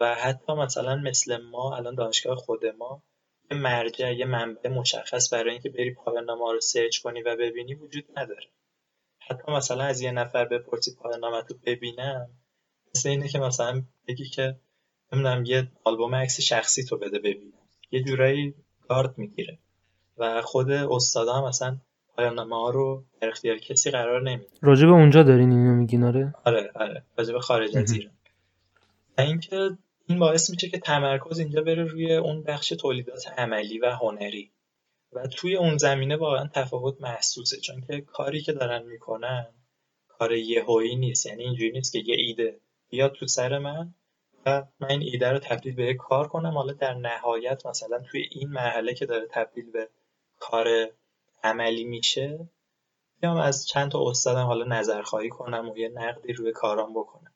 و حتی مثلا مثل ما الان دانشگاه خود ما یه مرجع یه منبع مشخص برای اینکه بری پایان نامه رو سرچ کنی و ببینی وجود نداره. حتی مثلا از یه نفر بپرسی پایان نامه تو ببینم مثل اینه که مثلا بگی که نمی‌دونم یه آلبوم عکس شخصی تو بده ببینم. یه جورایی گارد می‌گیره. و خود استادا هم مثلا پایان ها رو در اختیار کسی قرار نمیده. راجع به اونجا دارین اینو میگین آره؟ آره آره. راجع به خارج از ایران. اینکه این باعث میشه که تمرکز اینجا بره روی اون بخش تولیدات عملی و هنری. و توی اون زمینه واقعا تفاوت محسوسه چون که کاری که دارن می‌کنن کار یهویی نیست یعنی اینجوری نیست که یه ایده بیاد تو سر من و من این ایده رو تبدیل به کار کنم. حالا در نهایت مثلا توی این مرحله که داره تبدیل به کار عملی میشه بیام از چند تا استادم حالا نظرخواهی کنم و یه نقدی روی کارام بکنم.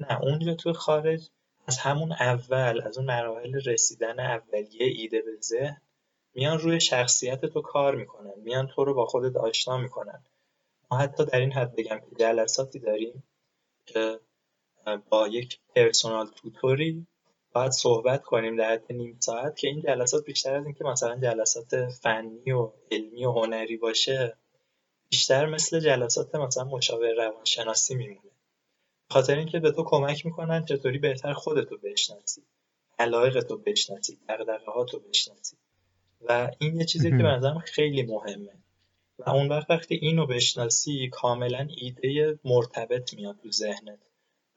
نه اونجا تو خارج از همون اول از اون مراحل رسیدن اولیه ایده به ذهن میان روی شخصیت تو کار می‌کنن میان تو رو با خودت آشنا می‌کنن. ما حتی در این حد بگم که جلساتی داریم که با یک پرسونال توتوری باید صحبت کنیم در حد نیم ساعت که این جلسات بیشتر از اینکه مثلا جلسات فنی و علمی و هنری باشه بیشتر مثل جلسات مثلا مشاور روانشناسی میمونه. خاطر اینکه به تو کمک می‌کنن چطوری بهتر خودتو بشناسی علایق بشناسی دقدقه ها تو بشناسی. و این یه چیزی که به خیلی مهمه. و اون وقت وقتی اینو بشناسی کاملا ایده مرتبط میاد تو ذهنت.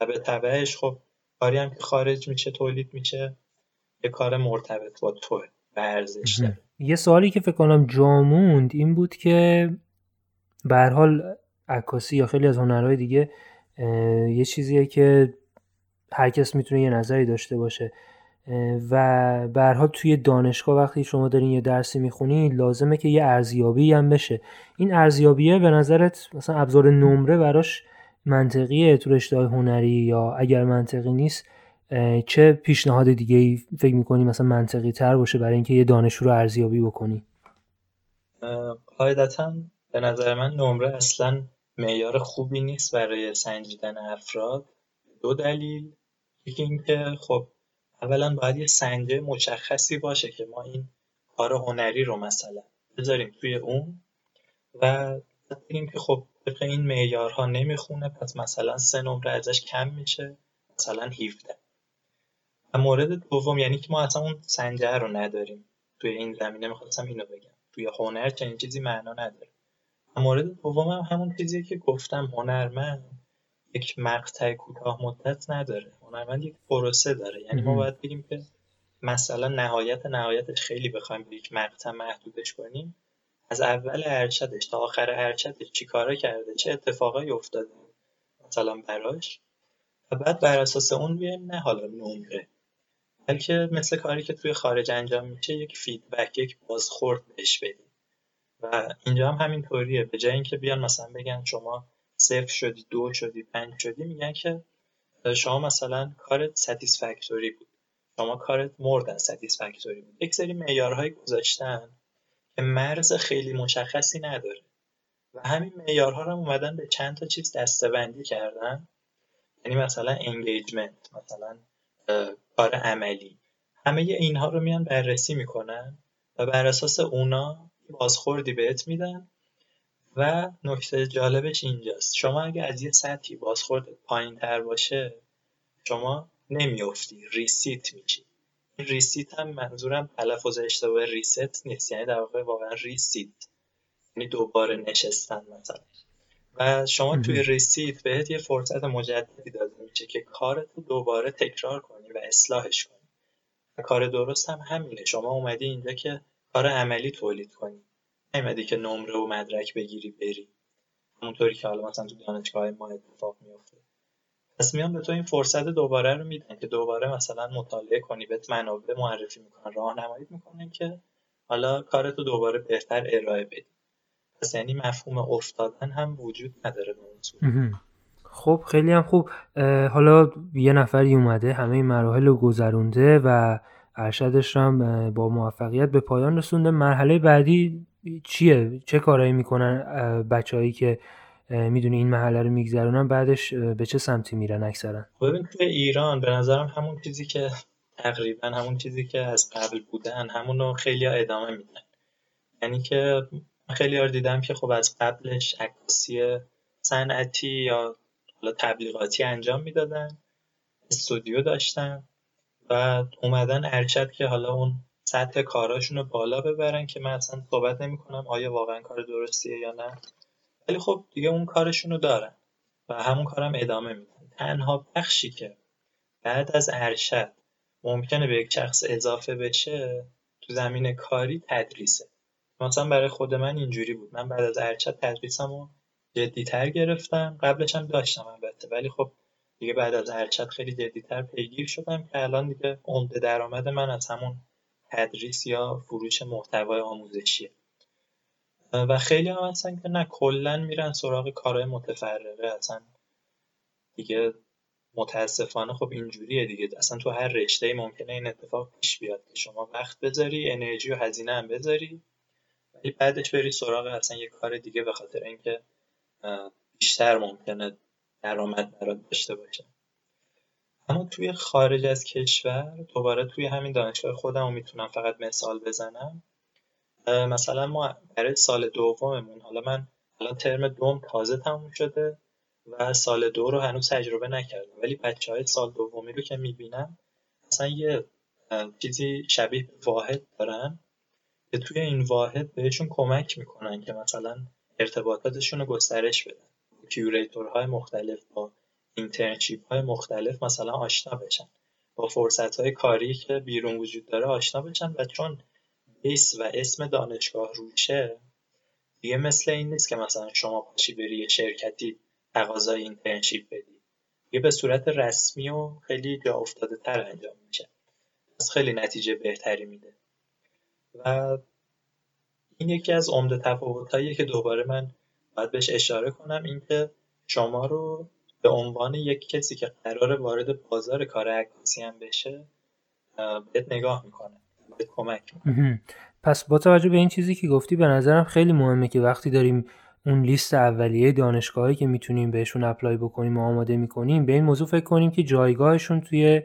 و به طبعش خب کاری هم که خارج میشه تولید میشه یه کار مرتبط با توه و ارزش داره. یه سوالی که فکر کنم جاموند این بود که به حال عکاسی یا خیلی از هنرهای دیگه یه چیزیه که هر کس می‌تونه یه نظری داشته باشه. و برها توی دانشگاه وقتی شما دارین یه درسی می‌خونید لازمه که یه ارزیابی هم بشه. این ارزیابیه به نظرت مثلا ابزار نمره براش منطقیه تو رشته هنری یا اگر منطقی نیست چه پیشنهاد دیگه ای فکر می‌کنی مثلا منطقی تر باشه برای اینکه یه دانشجو رو ارزیابی بکنی؟ قاعدتا به نظر من نمره اصلا معیار خوبی نیست برای سنجیدن افراد. دو دلیل. یکی اینکه خب اولا باید یه سنجه مشخصی باشه که ما این کار هنری رو مثلا بذاریم توی اون و بگیم که خب طبق این معیارها نمی‌خونه پس مثلا سه نمره ازش کم میشه مثلا 17 و مورد دوم یعنی که ما اصلا اون سنجه رو نداریم توی این زمینه می‌خواستم اینو بگم. توی هنر چنین چیزی معنا نداره. و مورد دوم هم همون چیزی که گفتم هنرمند یک مقطع کوتاه مدت نداره. هنرمند یک پروسه داره. یعنی ما باید بگیم که مثلا نهایت نهایتش خیلی بخوایم به یک مقطع محدودش کنیم. از اول ارشدش تا آخر ارشدش چی کاره کرده چه اتفاقایی افتاده مثلا براش. و بعد بر اساس اون بیایم نه حالا نمره. بلکه مثل کاری که توی خارج انجام میشه یک فیدبک یک بازخورد بهش بدیم. و اینجا هم همین طوریه به جای اینکه بیان مثلا بگن شما صفر شدی دو شدی پنج شدی میگن که شما مثلا کارت ستیسفکتوری بود. شما کارت مورد ستیسفکتوری بود. یک سری معیارهایی گذاشتن که مرز خیلی مشخصی نداره. و همین معیارها رو اومدن به چند تا چیز دستبندی کردن. یعنی مثلا انگیجمنت مثلا کار عملی. همه اینها رو میان بررسی می‌کنن و بر اساس اونا بازخوردی بهت میدن. و نکته جالبش اینجاست. شما اگه از یه سطحی بازخورد پایین تر باشه شما نمیافتی. resit میشی. این resit هم منظورم تلفظ اشتباه reset نیست. یعنی در واقع واقعا resit. یعنی دوباره نشستن مثلا. و شما توی resit بهت یه فرصت مجددی داده میشه که کارتو دوباره تکرار کنی و اصلاحش کنی. و کار درست هم همینه. شما اومدی اینجا که کار عملی تولید کنی. نیومدی که نمره و مدرک بگیری بری. همونطوری که حالا مثلا تو دانشگاه ما اتفاق میفته پس میان به تو این فرصت دوباره رو میدن که دوباره مثلا مطالعه کنی بهت منابع معرفی می‌کنن راهنمایی می‌کنن که حالا کارتو دوباره بهتر ارائه بدی. پس یعنی مفهوم افتادن هم وجود نداره به اون خب خیلی هم خوب. حالا یه نفری اومده همه این مراحل رو گذرونده و ارشدش هم با موفقیت به پایان رسونده. مرحله بعدی چیه؟ چه کارایی می‌کنن بچههایی که می‌دونی این محله رو میگذرونن بعدش به چه سمتی میرن اکثرا؟ ببین توی ایران به نظرم همون چیزی که تقریبا همون چیزی که از قبل بودن همونو خیلی ادامه میدن. یعنی که خیلی ها دیدم که خب از قبلش عکاسی صنعتی یا حالا تبلیغاتی انجام می‌دادن استودیو داشتن و اومدن ارشد که حالا اون سطح کاراشون رو بالا ببرن که من اصلا صحبت نمی کنم آیا واقعا کار درستیه یا نه. ولی خب دیگه اون کارشون رو دارن و همون کارم ادامه میدن. تنها بخشی که بعد از ارشد ممکنه به یک شخص اضافه بشه تو زمین کاری تدریسه. مثلا برای خود من اینجوری بود. من بعد از ارشد تدریسم رو جدیتر گرفتم. قبلش هم داشتم البته. ولی خب دیگه بعد از ارشد خیلی جدیتر پیگیر شدم که الان دیگه عمده درآمد من از همون تدریس یا فروش محتوای آموزشیه و خیلی هم هستن که نه کلا میرن سراغ کارهای متفرقه. اصلا دیگه متاسفانه خب اینجوریه دیگه. اصلا تو هر رشته ممکنه این اتفاق پیش بیاد که شما وقت بذاری انرژی و هزینه هم بذاری ولی بعدش بری سراغ اصلا یه کار دیگه به خاطر اینکه بیشتر ممکنه درآمد برات داشته باشه. اما توی خارج از کشور دوباره توی همین دانشگاه خودم می‌تونم فقط مثال بزنم. مثلا ما برای سال دوممون حالا من الان ترم دوم تازه تموم شده و سال دو رو هنوز تجربه نکردم. ولی بچه های سال دومی رو که می‌بینم مثلا یه چیزی شبیه واحد دارن که توی این واحد بهشون کمک می‌کنن که مثلا ارتباطاتشون رو گسترش بدن. curator های مختلف با internship های مختلف مثلا آشنا بشن. با فرصت های کاری که بیرون وجود داره آشنا بشن و چون base و اسم دانشگاه روشه دیگه مثل این نیست که مثلا شما پاشی بری یه شرکتی تقاضای internship بدی. دیگه به صورت رسمی و خیلی جا افتاده تر انجام میشه. از خیلی نتیجه بهتری میده. و این یکی از عمده تفاوت‌هاییه که دوباره من باید بهش اشاره کنم اینکه شما رو به عنوان یک کسی که قرار وارد بازار کار عکاسی هم بشه بهت نگاه می‌کنه بهت کمک می‌کنه. پس با توجه به این چیزی که گفتی به نظرم خیلی مهمه که وقتی داریم اون لیست اولیه دانشگاهی که می‌تونیم بهشون apply بکنیم و آماده می‌کنیم به این موضوع فکر کنیم که جایگاهشون توی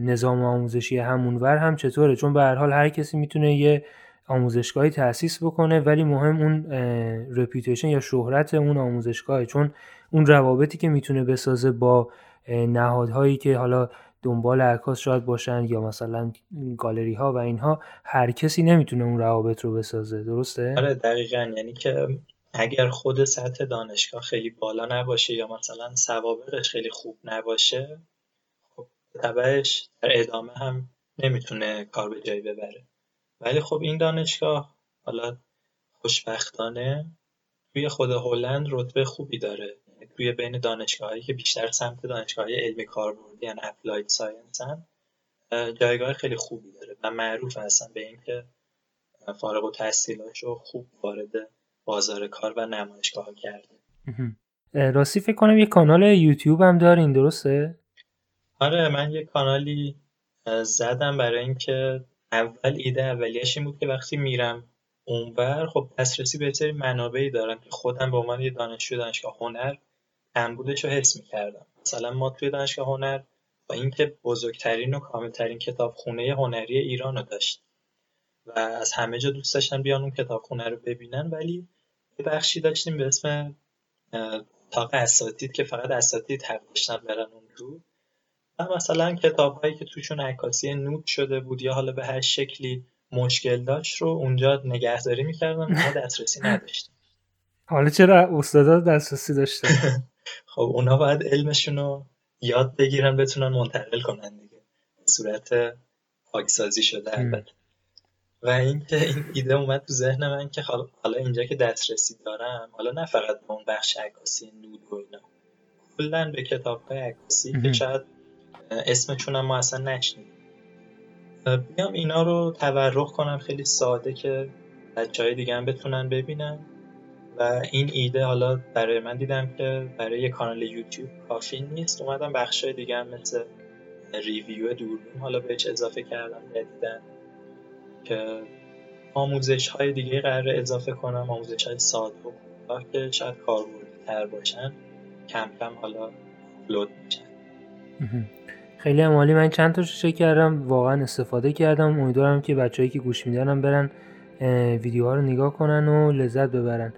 نظام آموزشی همونور هم چطوره. چون به هر حال هر کسی می‌تونه یه آموزشگاهی تأسیس بکنه ولی مهم اون reputation یا شهرت اون آموزشگاهه. چون اون روابطی که می‌تونه بسازه با نهادهایی که حالا دنبال عکاس شاید باشن یا مثلا گالری ها و اینها هر کسی نمی‌تونه اون روابط رو بسازه درسته؟ آره دقیقا. یعنی که اگر خود سطح دانشگاه خیلی بالا نباشه یا مثلا سوابقش خیلی خوب نباشه تبعش در ادامه هم نمی‌تونه کار به جایی ببره. ولی خب این دانشگاه حالا خوشبختانه توی خود هلند رتبه خوبی داره. توی بین دانشگاهایی که بیشتر سمت دانشگاه علمی کاربردی یعنی applied science جایگاه خیلی خوبی داره و معروف هستن به اینکه فارغ و رو خوب وارد بازار کار و نمایشگاه ها کرده راستی فکر کنم یه کانال یوتیوب هم دارین درسته؟ آره من یه کانالی زدم برای اینکه اول ایده اولیش این بود که وقتی میرم اونور خب دسترسی به سری منابعی دارم که خودم به عنوان یه دانشجو دانشگاه هنر کمبودش رو حس می‌کردم. مثلا ما توی دانشگاه هنر با اینکه بزرگترین و کاملترین کتابخونه هنری ایران رو داشت و از همه جا دوست داشتن بیان اون کتابخونه رو ببینن ولی یه بخشی داشتیم به اسم اتاق اساتید که فقط اساتید حق داشتن برن اون رو. و مثلا کتاب هایی که توشون عکاسی نوت شده بود یا حالا به هر شکلی مشکل داشت رو اونجا نگهداری می‌کردن ما دسترسی نداشتیم حالا چرا استادا دسترسی داشتن خب اونا باید علمشون رو یاد بگیرن بتونن منتقل کنن دیگه. به صورت پاکسازی شده البته. و اینکه این ایده اومد تو ذهن من که حالا اینجا که دسترسی دارم حالا نه فقط به اون بخش عکاسی نود و اینا. کلا به کتاب های عکاسی که شاید اسمشون هم ما اصلا نشنیدیم. بیام اینا رو تورخ کنم خیلی ساده که بچه های دیگه هم بتونن ببینن. و این ایده حالا برای من دیدم که برای یه کانال یوتیوب کافی نیست. اومدم بخش دیگه هم مثل ریویو دوربین حالا بهش اضافه کردم دیدن که آموزش های دیگه قرار اضافه کنم آموزش های ساده و که شاید کاربردی تر باشن کم کم حالا لود میشن. خیلی عمالی من چند تا چک کردم واقعا استفاده کردم. امیدوارم که بچههایی که گوش میدنم برن ویدیوها رو نگاه کنن و لذت ببرن.